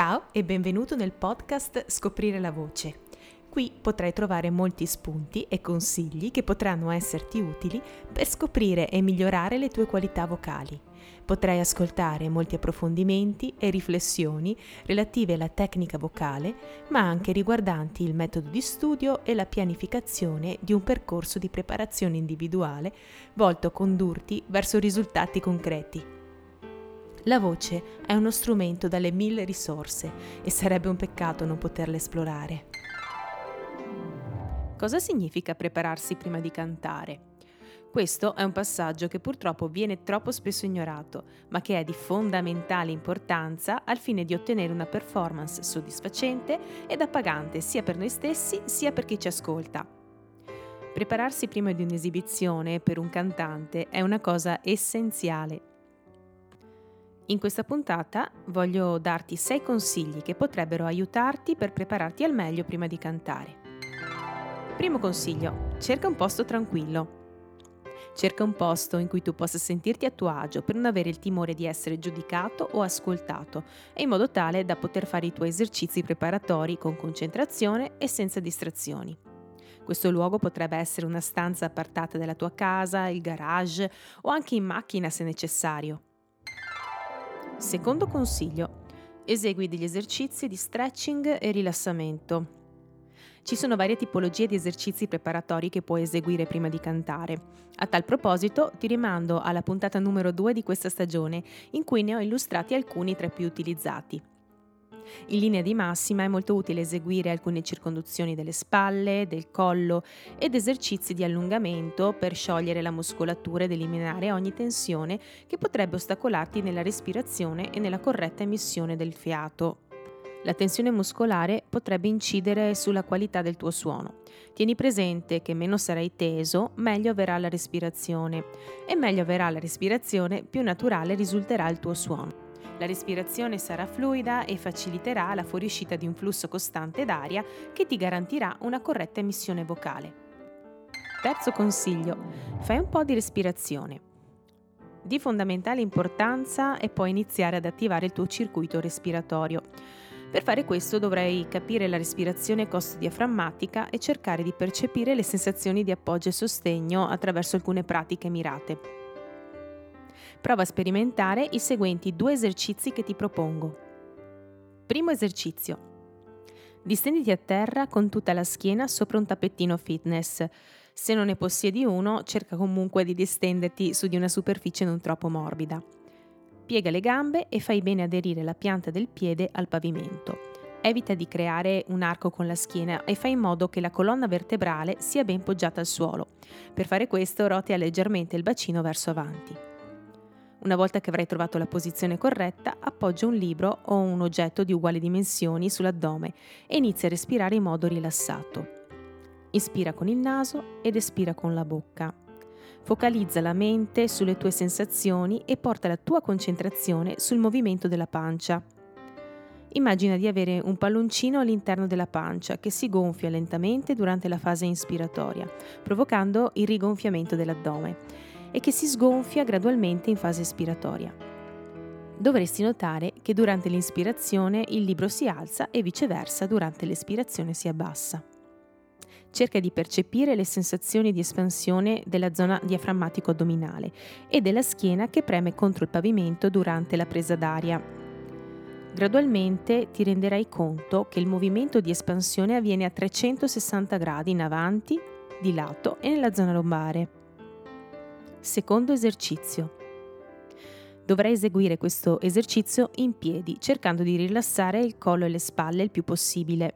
Ciao e benvenuto nel podcast Scoprire la voce. Qui potrai trovare molti spunti e consigli che potranno esserti utili per scoprire e migliorare le tue qualità vocali. Potrai ascoltare molti approfondimenti e riflessioni relative alla tecnica vocale, ma anche riguardanti il metodo di studio e la pianificazione di un percorso di preparazione individuale volto a condurti verso risultati concreti. La voce è uno strumento dalle mille risorse e sarebbe un peccato non poterla esplorare. Cosa significa prepararsi prima di cantare? Questo è un passaggio che purtroppo viene troppo spesso ignorato, ma che è di fondamentale importanza al fine di ottenere una performance soddisfacente ed appagante sia per noi stessi sia per chi ci ascolta. Prepararsi prima di un'esibizione per un cantante è una cosa essenziale in questa puntata voglio darti 6 consigli che potrebbero aiutarti per prepararti al meglio prima di cantare. Primo consiglio, cerca un posto tranquillo. Cerca un posto in cui tu possa sentirti a tuo agio per non avere il timore di essere giudicato o ascoltato e in modo tale da poter fare i tuoi esercizi preparatori con concentrazione e senza distrazioni. Questo luogo potrebbe essere una stanza appartata dalla tua casa, il garage o anche in macchina se necessario. Secondo consiglio, esegui degli esercizi di stretching e rilassamento. Ci sono varie tipologie di esercizi preparatori che puoi eseguire prima di cantare. A tal proposito ti rimando alla puntata numero 2 di questa stagione, in cui ne ho illustrati alcuni tra i più utilizzati. In linea di massima è molto utile eseguire alcune circonduzioni delle spalle, del collo ed esercizi di allungamento per sciogliere la muscolatura ed eliminare ogni tensione che potrebbe ostacolarti nella respirazione e nella corretta emissione del fiato. La tensione muscolare potrebbe incidere sulla qualità del tuo suono. Tieni presente che meno sarai teso, meglio verrà la respirazione e meglio verrà la respirazione, più naturale risulterà il tuo suono. La respirazione sarà fluida e faciliterà la fuoriuscita di un flusso costante d'aria che ti garantirà una corretta emissione vocale. Terzo consiglio, fai un po' di respirazione. Di fondamentale importanza è poi iniziare ad attivare il tuo circuito respiratorio. Per fare questo dovrai capire la respirazione costo-diaframmatica e cercare di percepire le sensazioni di appoggio e sostegno attraverso alcune pratiche mirate. Prova a sperimentare i seguenti due esercizi che ti propongo. Primo esercizio. Distenditi a terra con tutta la schiena sopra un tappettino fitness. Se non ne possiedi uno, cerca comunque di distenderti su di una superficie non troppo morbida. Piega le gambe e fai bene aderire la pianta del piede al pavimento. Evita di creare un arco con la schiena e fai in modo che la colonna vertebrale sia ben poggiata al suolo. Per fare questo rotea leggermente il bacino verso avanti. Una volta che avrai trovato la posizione corretta, appoggia un libro o un oggetto di uguali dimensioni sull'addome e inizia a respirare in modo rilassato. Ispira con il naso ed espira con la bocca. Focalizza la mente sulle tue sensazioni e porta la tua concentrazione sul movimento della pancia. Immagina di avere un palloncino all'interno della pancia che si gonfia lentamente durante la fase inspiratoria, provocando il rigonfiamento dell'addome e che si sgonfia gradualmente in fase espiratoria. Dovresti notare che durante l'inspirazione il libro si alza e viceversa durante l'espirazione si abbassa. Cerca di percepire le sensazioni di espansione della zona diaframmatico-addominale e della schiena che preme contro il pavimento durante la presa d'aria. Gradualmente ti renderai conto che il movimento di espansione avviene a 360 gradi in avanti, di lato e nella zona lombare. Secondo esercizio. Dovrai eseguire questo esercizio in piedi, cercando di rilassare il collo e le spalle il più possibile.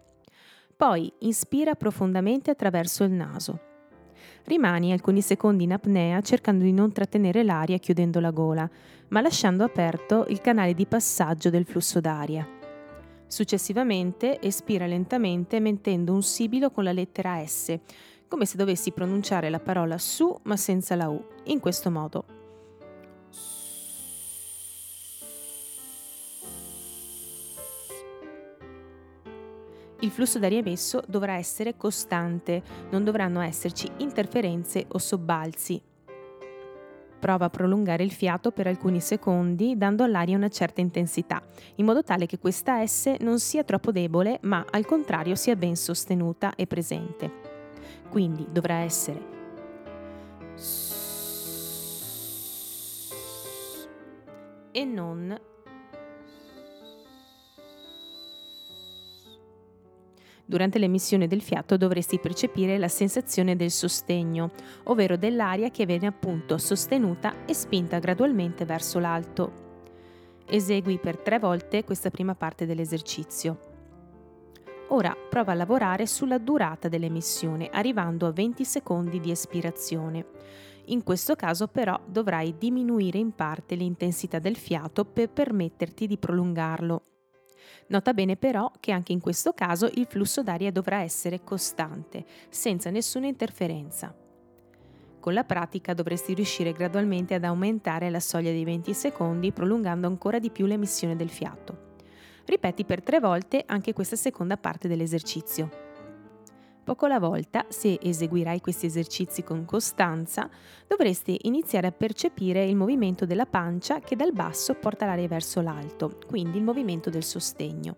Poi inspira profondamente attraverso il naso. Rimani alcuni secondi in apnea cercando di non trattenere l'aria chiudendo la gola, ma lasciando aperto il canale di passaggio del flusso d'aria. Successivamente espira lentamente mettendo un sibilo con la lettera S, come se dovessi pronunciare la parola su ma senza la U, in questo modo. Il flusso d'aria emesso dovrà essere costante, non dovranno esserci interferenze o sobbalzi. Prova a prolungare il fiato per alcuni secondi dando all'aria una certa intensità, in modo tale che questa S non sia troppo debole, ma al contrario sia ben sostenuta e presente. Quindi dovrà essere e non Durante l'emissione del fiato dovresti percepire la sensazione del sostegno, ovvero dell'aria che viene appunto sostenuta e spinta gradualmente verso l'alto. Esegui per tre volte questa prima parte dell'esercizio. Ora prova a lavorare sulla durata dell'emissione, arrivando a 20 secondi di espirazione. In questo caso però dovrai diminuire in parte l'intensità del fiato per permetterti di prolungarlo. Nota bene però che anche in questo caso il flusso d'aria dovrà essere costante, senza nessuna interferenza. Con la pratica dovresti riuscire gradualmente ad aumentare la soglia dei 20 secondi, prolungando ancora di più l'emissione del fiato. Ripeti per tre volte anche questa seconda parte dell'esercizio. Poco alla volta, se eseguirai questi esercizi con costanza, dovresti iniziare a percepire il movimento della pancia che dal basso porta l'aria verso l'alto, quindi il movimento del sostegno.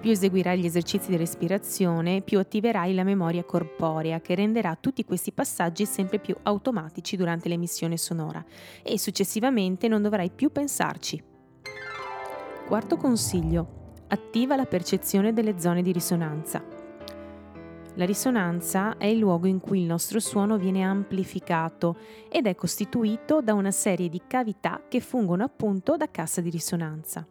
Più eseguirai gli esercizi di respirazione, più attiverai la memoria corporea che renderà tutti questi passaggi sempre più automatici durante l'emissione sonora e successivamente non dovrai più pensarci. Quarto consiglio. Attiva la percezione delle zone di risonanza. La risonanza è il luogo in cui il nostro suono viene amplificato ed è costituito da una serie di cavità che fungono appunto da cassa di risonanza.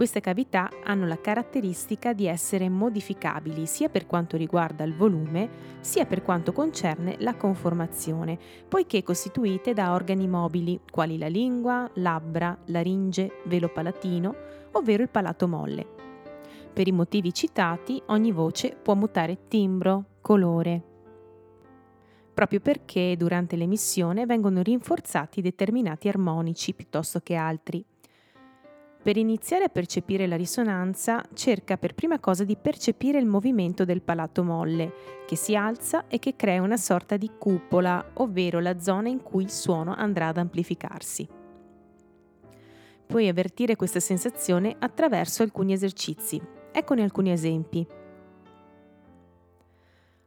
Queste cavità hanno la caratteristica di essere modificabili sia per quanto riguarda il volume, sia per quanto concerne la conformazione, poiché costituite da organi mobili quali la lingua, labbra, laringe, velo palatino, ovvero il palato molle. Per i motivi citati, ogni voce può mutare timbro, colore, proprio perché durante l'emissione vengono rinforzati determinati armonici piuttosto che altri. Per iniziare a percepire la risonanza, cerca per prima cosa di percepire il movimento del palato molle, che si alza e che crea una sorta di cupola, ovvero la zona in cui il suono andrà ad amplificarsi. Puoi avvertire questa sensazione attraverso alcuni esercizi, Eccone alcuni esempi.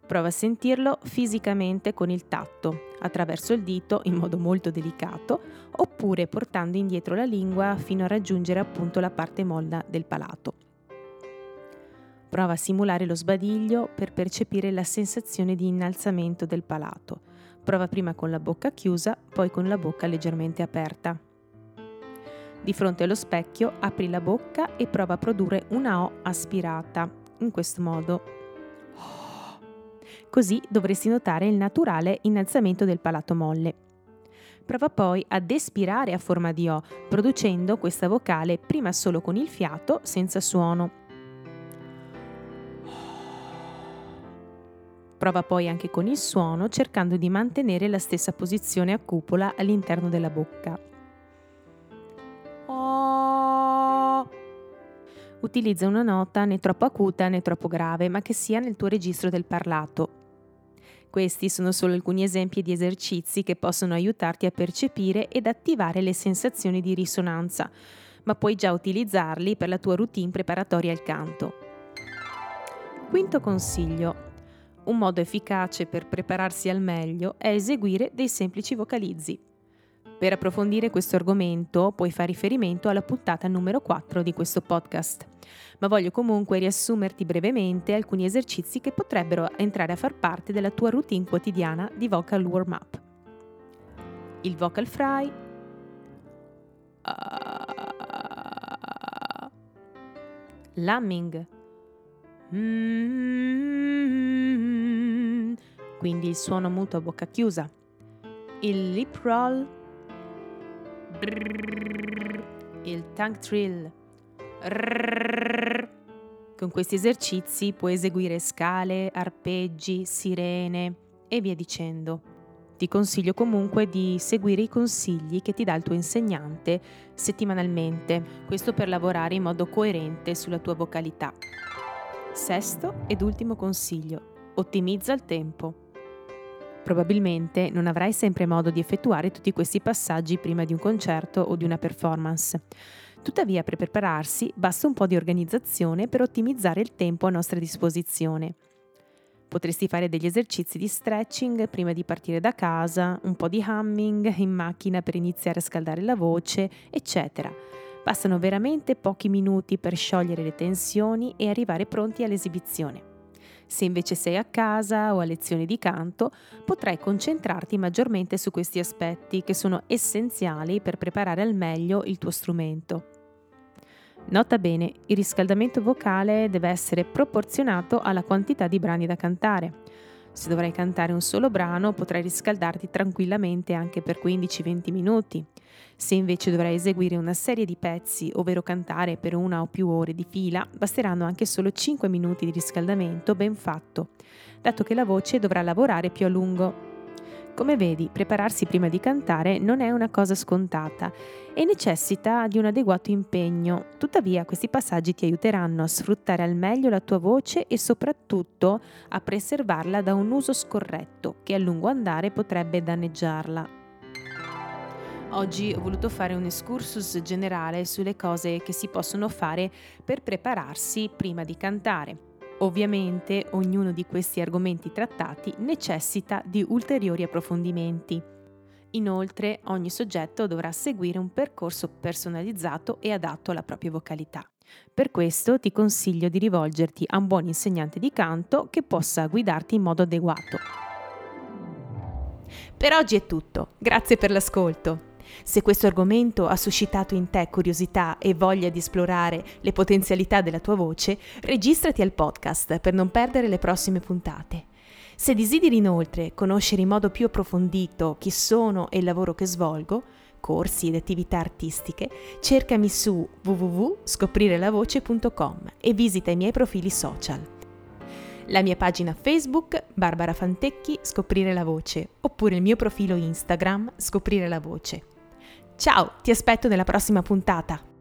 Prova a sentirlo fisicamente con il tatto, attraverso il dito in modo molto delicato, oppure portando indietro la lingua fino a raggiungere appunto la parte molla del palato. Prova a simulare lo sbadiglio per percepire la sensazione di innalzamento del palato. Prova prima con la bocca chiusa, poi con la bocca leggermente aperta. Di fronte allo specchio apri la bocca e prova a produrre una O aspirata, in questo modo. Così dovresti notare il naturale innalzamento del palato molle. Prova poi ad espirare a forma di O, producendo questa vocale prima solo con il fiato, senza suono. Prova poi anche con il suono, cercando di mantenere la stessa posizione a cupola all'interno della bocca. Utilizza una nota né troppo acuta né troppo grave, ma che sia nel tuo registro del parlato. Questi sono solo alcuni esempi di esercizi che possono aiutarti a percepire ed attivare le sensazioni di risonanza, ma puoi già utilizzarli per la tua routine preparatoria al canto. Quinto consiglio. Un modo efficace per prepararsi al meglio è eseguire dei semplici vocalizzi. Per approfondire questo argomento puoi fare riferimento alla puntata numero 4 di questo podcast, ma voglio comunque riassumerti brevemente alcuni esercizi che potrebbero entrare a far parte della tua routine quotidiana di vocal warm up. Il vocal fry, uh, l'humming, mm, quindi il suono muto a bocca chiusa, il lip roll, il tongue trill. Con questi esercizi puoi eseguire scale, arpeggi, sirene e via dicendo. Ti consiglio comunque di seguire i consigli che ti dà il tuo insegnante settimanalmente, questo per lavorare in modo coerente sulla tua vocalità. Sesto ed ultimo consiglio, ottimizza il tempo. Probabilmente non avrai sempre modo di effettuare tutti questi passaggi prima di un concerto o di una performance. Tuttavia per prepararsi basta un po' di organizzazione per ottimizzare il tempo a nostra disposizione. Potresti fare degli esercizi di stretching prima di partire da casa, un po' di humming in macchina per iniziare a scaldare la voce, eccetera. Bastano veramente pochi minuti per sciogliere le tensioni e arrivare pronti all'esibizione. Se invece sei a casa o a lezioni di canto, potrai concentrarti maggiormente su questi aspetti che sono essenziali per preparare al meglio il tuo strumento. Nota bene, il riscaldamento vocale deve essere proporzionato alla quantità di brani da cantare. Se dovrai cantare un solo brano, potrai riscaldarti tranquillamente anche per 15-20 minuti. Se invece dovrai eseguire una serie di pezzi, ovvero cantare per una o più ore di fila, basteranno anche solo 5 minuti di riscaldamento ben fatto, dato che la voce dovrà lavorare più a lungo. Come vedi, prepararsi prima di cantare non è una cosa scontata e necessita di un adeguato impegno. Tuttavia, questi passaggi ti aiuteranno a sfruttare al meglio la tua voce e soprattutto a preservarla da un uso scorretto che a lungo andare potrebbe danneggiarla. Oggi ho voluto fare un excursus generale sulle cose che si possono fare per prepararsi prima di cantare. Ovviamente ognuno di questi argomenti trattati necessita di ulteriori approfondimenti. Inoltre ogni soggetto dovrà seguire un percorso personalizzato e adatto alla propria vocalità. Per questo ti consiglio di rivolgerti a un buon insegnante di canto che possa guidarti in modo adeguato. Per oggi è tutto, grazie per l'ascolto. Se questo argomento ha suscitato in te curiosità e voglia di esplorare le potenzialità della tua voce, registrati al podcast per non perdere le prossime puntate. Se desideri inoltre conoscere in modo più approfondito chi sono e il lavoro che svolgo, corsi ed attività artistiche, cercami su www.scoprirelavoce.com e visita i miei profili social. La mia pagina Facebook, Barbara Fantecchi, Scoprire la Voce, oppure il mio profilo Instagram, Scoprire la Voce. Ciao, ti aspetto nella prossima puntata.